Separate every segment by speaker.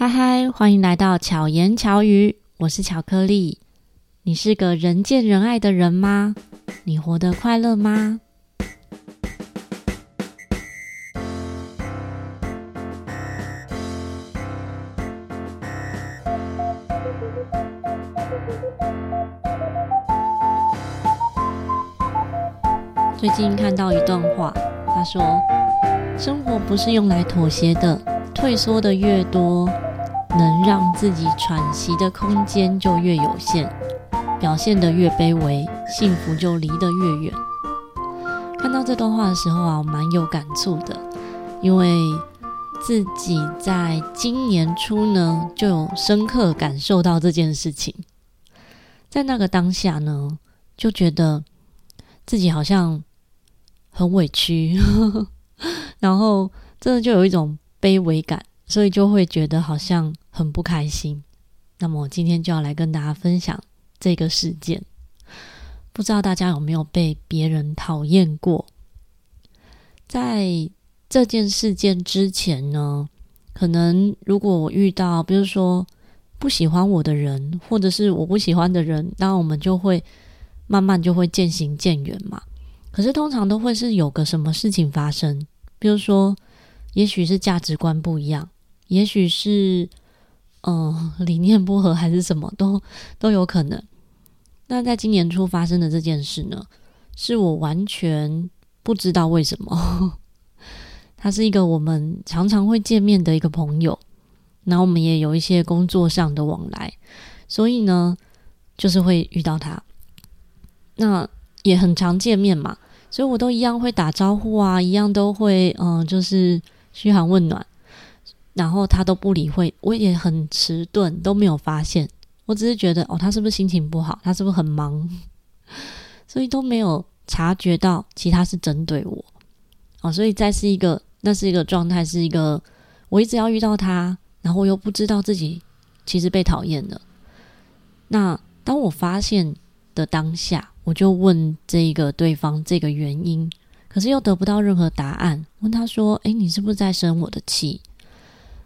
Speaker 1: 嗨嗨，欢迎来到巧言巧语，我是巧克力。你是个人见人爱的人吗？你活得快乐吗？最近看到一段话，他说：“生活不是用来妥协的，退缩的越多，能让自己喘息的空间就越有限，表现得越卑微，幸福就离得越远。”看到这段话的时候啊，我蛮有感触的，因为自己在今年初呢，就有深刻感受到这件事情，在那个当下呢，就觉得自己好像。很委屈，然后真的就有一种卑微感，所以就会觉得好像很不开心。那么我今天就要来跟大家分享这个事件。不知道大家有没有被别人讨厌过？在这件事件之前呢，可能如果我遇到，比如说不喜欢我的人，或者是我不喜欢的人，那我们就会慢慢就会渐行渐远嘛。可是通常都会是有个什么事情发生，比如说，也许是价值观不一样，也许是嗯、理念不合，还是什么都都有可能。那在今年初发生的这件事呢，是我完全不知道为什么。他是一个我们常常会见面的一个朋友，然后我们也有一些工作上的往来，所以呢，就是会遇到他。那。也很常见面嘛，所以我都一样会打招呼啊，一样都会嗯、就是嘘寒问暖，然后他都不理会，我也很迟钝，都没有发现。我只是觉得哦，他是不是心情不好？他是不是很忙？所以都没有察觉到，其他是针对我哦。所以再是一个，那是一个状态，是一个我一直要遇到他，然后我又不知道自己其实被讨厌了。那当我发现的当下。我就问这个对方这个原因，可是又得不到任何答案。问他说：“诶，你是不是在生我的气？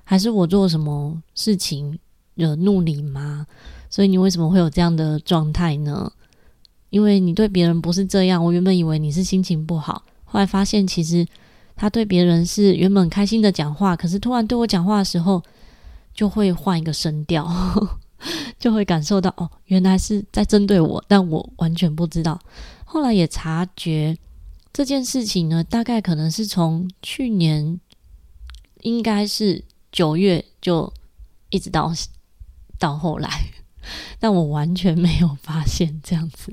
Speaker 1: 还是我做什么事情惹怒你吗？所以你为什么会有这样的状态呢？因为你对别人不是这样。我原本以为你是心情不好，后来发现其实他对别人是原本开心的讲话，可是突然对我讲话的时候就会换一个声调。”就会感受到哦，原来是在针对我，但我完全不知道。后来也察觉这件事情呢，大概可能是从去年，应该是九月就一直到到后来，但我完全没有发现这样子。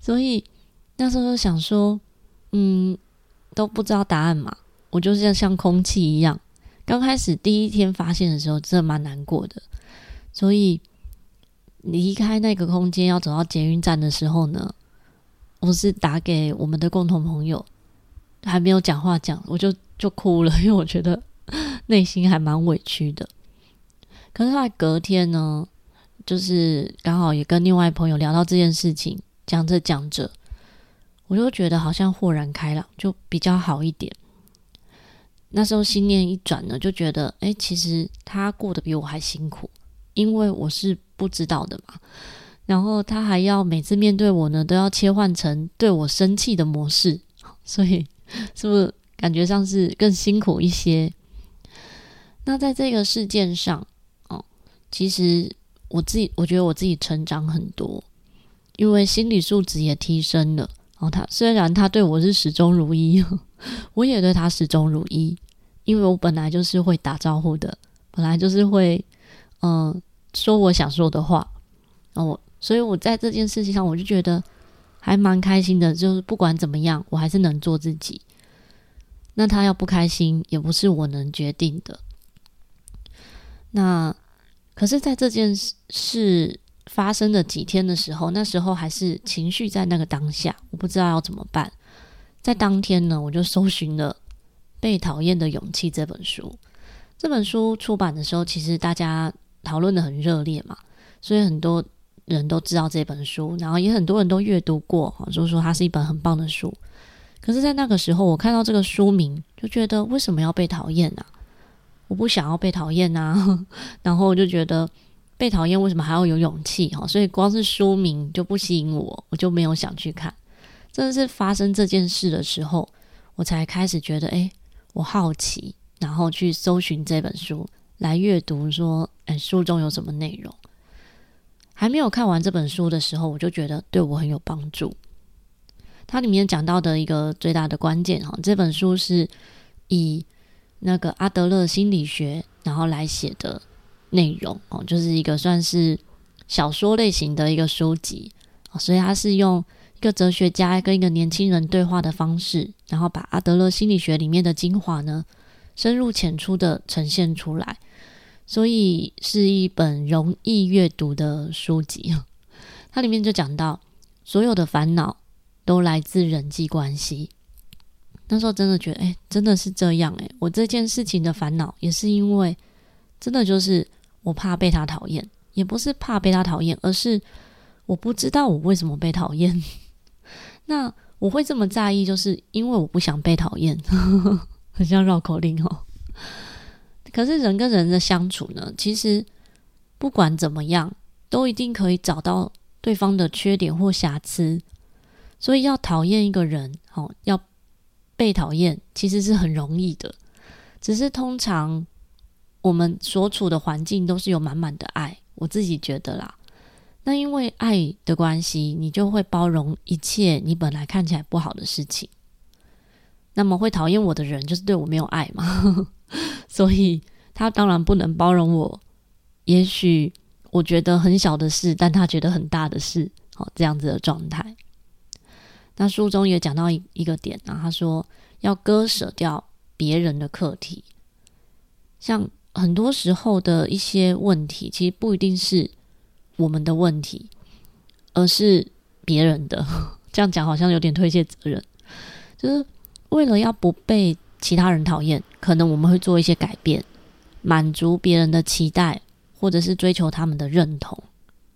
Speaker 1: 所以那时候就想说，嗯，都不知道答案嘛，我就像像空气一样。刚开始第一天发现的时候，真的蛮难过的。所以离开那个空间，要走到捷运站的时候呢，我是打给我们的共同朋友，还没有讲话讲，我就就哭了，因为我觉得 内心还蛮委屈的。可是后来隔天呢，就是刚好也跟另外朋友聊到这件事情，讲着讲着，我就觉得好像豁然开朗，就比较好一点。那时候心念一转呢，就觉得，诶，其实他过得比我还辛苦。因为我是不知道的嘛，然后他还要每次面对我呢，都要切换成对我生气的模式，所以是不是感觉上是更辛苦一些？那在这个事件上，哦，其实我自己我觉得我自己成长很多，因为心理素质也提升了。哦，他虽然他对我是始终如一，我也对他始终如一，因为我本来就是会打招呼的，本来就是会。嗯，说我想说的话，哦，所以我在这件事情上，我就觉得还蛮开心的。就是不管怎么样，我还是能做自己。那他要不开心，也不是我能决定的。那可是，在这件事发生的几天的时候，那时候还是情绪在那个当下，我不知道要怎么办。在当天呢，我就搜寻了《被讨厌的勇气》这本书。这本书出版的时候，其实大家。讨论的很热烈嘛，所以很多人都知道这本书，然后也很多人都阅读过，就是说它是一本很棒的书。可是，在那个时候，我看到这个书名，就觉得为什么要被讨厌啊？我不想要被讨厌啊，然后我就觉得被讨厌为什么还要有勇气哈？所以光是书名就不吸引我，我就没有想去看。真的是发生这件事的时候，我才开始觉得，哎，我好奇，然后去搜寻这本书来阅读，说，哎，书中有什么内容？还没有看完这本书的时候，我就觉得对我很有帮助。它里面讲到的一个最大的关键哈，这本书是以那个阿德勒心理学然后来写的内容哦，就是一个算是小说类型的一个书籍，所以它是用一个哲学家跟一个年轻人对话的方式，然后把阿德勒心理学里面的精华呢，深入浅出的呈现出来，所以是一本容易阅读的书籍。它里面就讲到所有的烦恼。都来自人际关系。那时候真的觉得，哎，真的是这样哎。我这件事情的烦恼，也是因为真的就是我怕被他讨厌，也不是怕被他讨厌，而是我不知道我为什么被讨厌。那我会这么在意，就是因为我不想被讨厌，很像绕口令哦。可是人跟人的相处呢，其实不管怎么样，都一定可以找到对方的缺点或瑕疵。所以要讨厌一个人，哦，要被讨厌，其实是很容易的。只是通常我们所处的环境都是有满满的爱，我自己觉得啦。那因为爱的关系，你就会包容一切你本来看起来不好的事情。那么会讨厌我的人，就是对我没有爱嘛。所以他当然不能包容我。也许我觉得很小的事，但他觉得很大的事，哦，这样子的状态。那书中也讲到一一个点啊，他说要割舍掉别人的课题，像很多时候的一些问题，其实不一定是我们的问题，而是别人的。这样讲好像有点推卸责任，就是为了要不被其他人讨厌，可能我们会做一些改变，满足别人的期待，或者是追求他们的认同。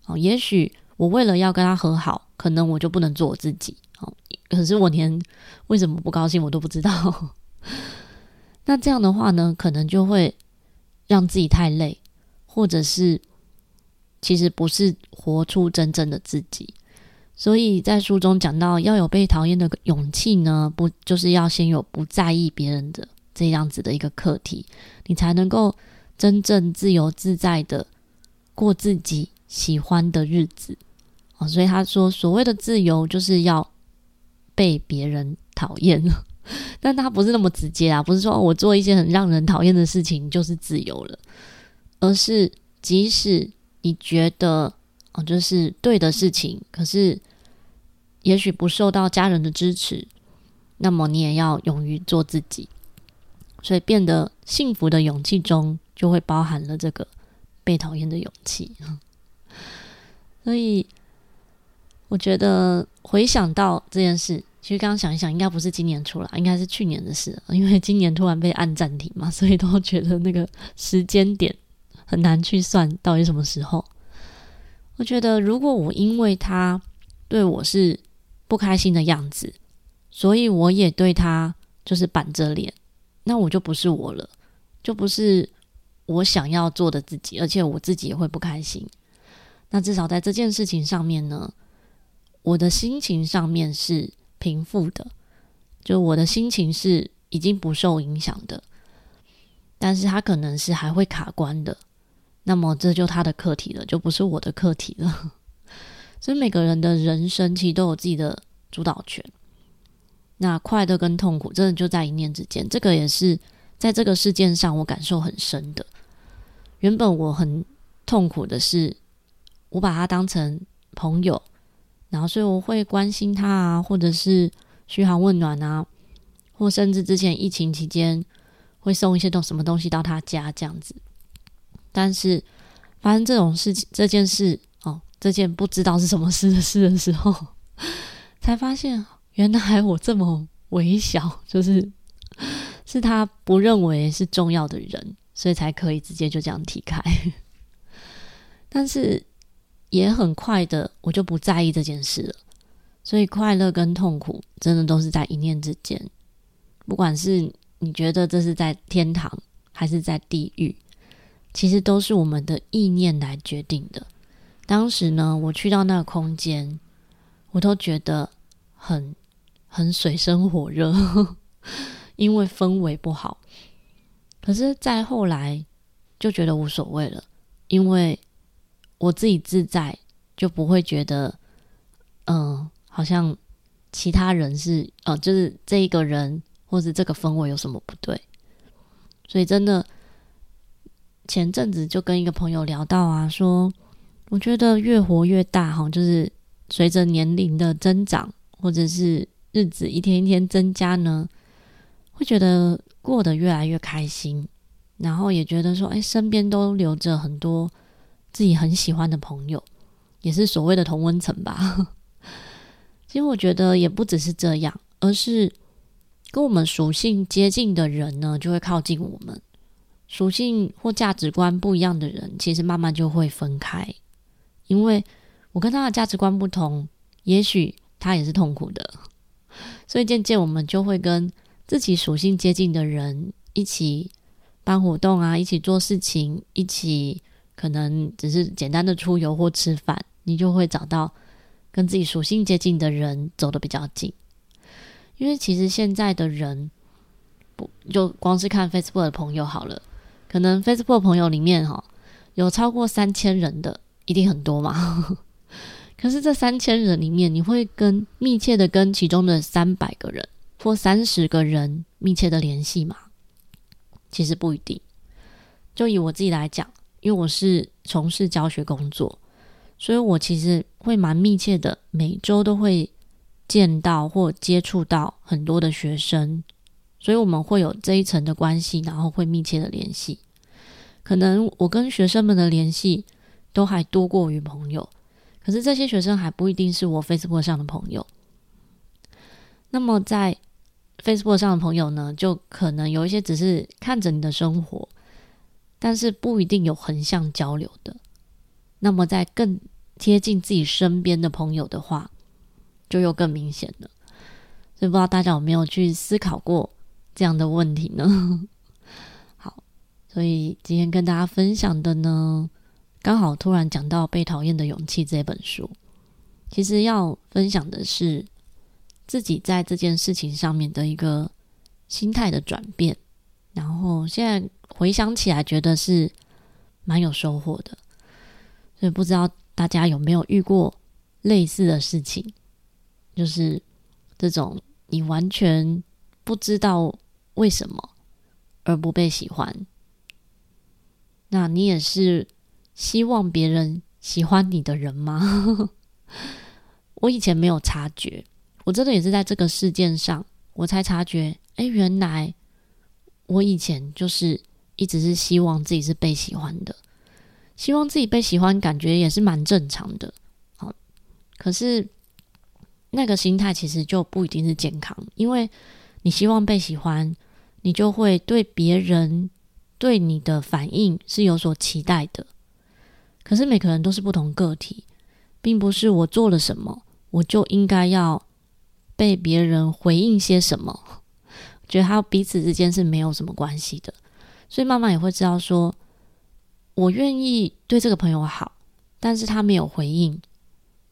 Speaker 1: 哦，也许我为了要跟他和好，可能我就不能做我自己。可是我连为什么不高兴我都不知道，那这样的话呢，可能就会让自己太累，或者是其实不是活出真正的自己。所以在书中讲到，要有被讨厌的勇气呢，不就是要先有不在意别人的这样子的一个课题，你才能够真正自由自在的过自己喜欢的日子。哦，所以他说，所谓的自由就是要。被别人讨厌，但他不是那么直接啊，不是说我做一些很让人讨厌的事情就是自由了，而是即使你觉得哦，就是对的事情，可是也许不受到家人的支持，那么你也要勇于做自己，所以变得幸福的勇气中就会包含了这个被讨厌的勇气，所以我觉得回想到这件事。其实刚刚想一想，应该不是今年出来，应该是去年的事，因为今年突然被按暂停嘛，所以都觉得那个时间点很难去算到底什么时候。我觉得，如果我因为他对我是不开心的样子，所以我也对他就是板着脸，那我就不是我了，就不是我想要做的自己，而且我自己也会不开心。那至少在这件事情上面呢，我的心情上面是。平复的，就我的心情是已经不受影响的，但是他可能是还会卡关的，那么这就他的课题了，就不是我的课题了。所以每个人的人生其实都有自己的主导权。那快乐跟痛苦真的就在一念之间，这个也是在这个事件上我感受很深的。原本我很痛苦的是，我把他当成朋友。然后，所以我会关心他啊，或者是嘘寒问暖啊，或甚至之前疫情期间会送一些东什么东西到他家这样子。但是发生这种事情，这件事哦，这件不知道是什么事的事的时候，才发现原来我这么微小，就是是他不认为是重要的人，所以才可以直接就这样踢开。但是。也很快的，我就不在意这件事了。所以快乐跟痛苦，真的都是在一念之间。不管是你觉得这是在天堂，还是在地狱，其实都是我们的意念来决定的。当时呢，我去到那个空间，我都觉得很很水深火热，因为氛围不好。可是再后来就觉得无所谓了，因为我自己自在，就不会觉得，嗯、好像其他人是，呃，就是这一个人或者这个氛围有什么不对。所以真的，前阵子就跟一个朋友聊到啊，说我觉得越活越大哈，就是随着年龄的增长，或者是日子一天一天增加呢，会觉得过得越来越开心，然后也觉得说，哎，身边都留着很多自己很喜欢的朋友，也是所谓的同温层吧。其实我觉得也不只是这样，而是。跟我们属性接近的人呢，就会靠近我们；属性或价值观不一样的人，其实慢慢就会分开。因为我跟他的价值观不同，也许他也是痛苦的，所以渐渐我们就会跟自己属性接近的人一起办活动啊，一起做事情，一起可能只是简单的出游或吃饭，你就会找到跟自己属性接近的人走得比较近。因为其实现在的人，不就光是看 Facebook 的朋友好了，可能 Facebook 朋友里面哈，有超过三千人的，一定很多嘛。可是这三千人里面，你会跟密切的跟其中的三百个人或三十个人密切的联系吗？其实不一定。就以我自己来讲，因为我是从事教学工作，所以我其实会蛮密切的，每周都会。见到或接触到很多的学生，所以我们会有这一层的关系，然后会密切的联系。可能我跟学生们的联系都还多过于朋友，可是这些学生还不一定是我 Facebook 上的朋友。那么在 Facebook 上的朋友呢，就可能有一些只是看着你的生活，但是不一定有横向交流的。那么在更贴近自己身边的朋友的话，就又更明显了，所以不知道大家有没有去思考过这样的问题呢？好，所以今天跟大家分享的呢，刚好突然讲到《被讨厌的勇气》这本书，其实要分享的是自己在这件事情上面的一个心态的转变，然后现在回想起来，觉得是蛮有收获的。所以不知道大家有没有遇过类似的事情？就是这种你完全不知道为什么而不被喜欢，那你也是希望别人喜欢你的人吗？我以前没有察觉，我真的也是在这个事件上，我才察觉，哎，原来我以前就是一直是希望自己是被喜欢的，希望自己被喜欢，感觉也是蛮正常的。好，可是。那个心态其实就不一定是健康，因为你希望被喜欢，你就会对别人对你的反应是有所期待的。可是每个人都是不同个体，并不是我做了什么，我就应该要被别人回应些什么。觉得他彼此之间是没有什么关系的，所以慢慢也会知道说，我愿意对这个朋友好，但是他没有回应，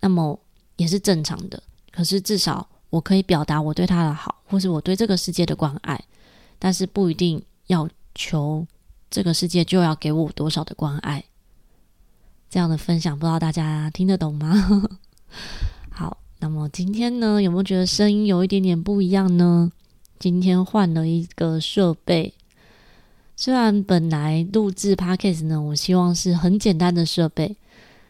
Speaker 1: 那么也是正常的。可是至少我可以表达我对他的好，或是我对这个世界的关爱，但是不一定要求这个世界就要给我多少的关爱。这样的分享，不知道大家听得懂吗？好，那么今天呢，有没有觉得声音有一点点不一样呢？今天换了一个设备，虽然本来录制 Podcast 呢，我希望是很简单的设备。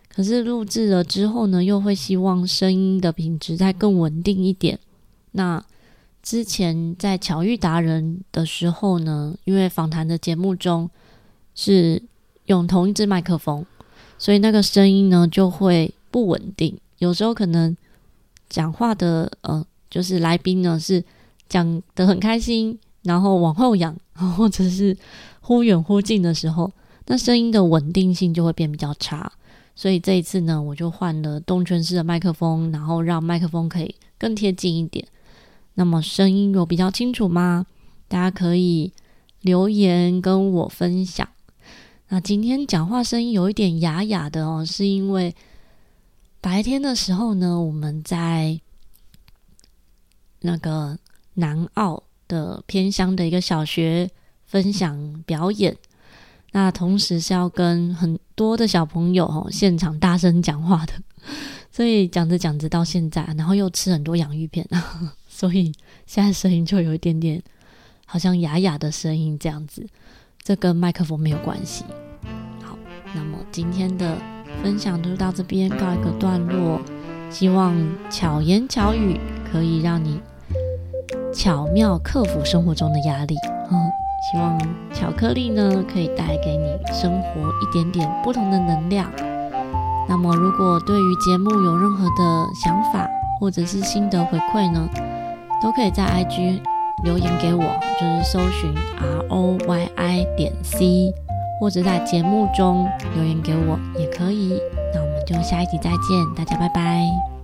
Speaker 1: 可是录制了之后呢，又会希望声音的品质再更稳定一点。那之前在巧遇达人的时候呢，因为访谈的节目中是用同一支麦克风，所以那个声音呢就会不稳定。有时候可能讲话的呃，就是来宾呢是讲得很开心，然后往后仰，或者是忽远忽近的时候，那声音的稳定性就会变比较差。所以这一次呢，我就换了动圈式的麦克风，然后让麦克风可以更贴近一点。那么声音有比较清楚吗？大家可以留言跟我分享。那今天讲话声音有一点哑哑的哦，是因为白天的时候呢，我们在那个南澳的偏乡的一个小学分享表演，那同时是要跟很多的小朋友哦现场大声讲话的，所以讲着讲着到现在，然后又吃很多洋芋片，所以现在声音就有一点点好像哑哑的声音这样子。这跟麦克风没有关系。好，那么今天的分享就到这边告一个段落。希望巧言巧语可以让你巧妙克服生活中的压力。嗯，希望巧克力呢可以带给你生活一点点不同的能量。那么，如果对于节目有任何的想法或者是心得回馈呢，都可以在 IG。留言给我，就是搜寻 R O Y I 点 C，或者在节目中留言给我也可以。那我们就下一集再见，大家拜拜。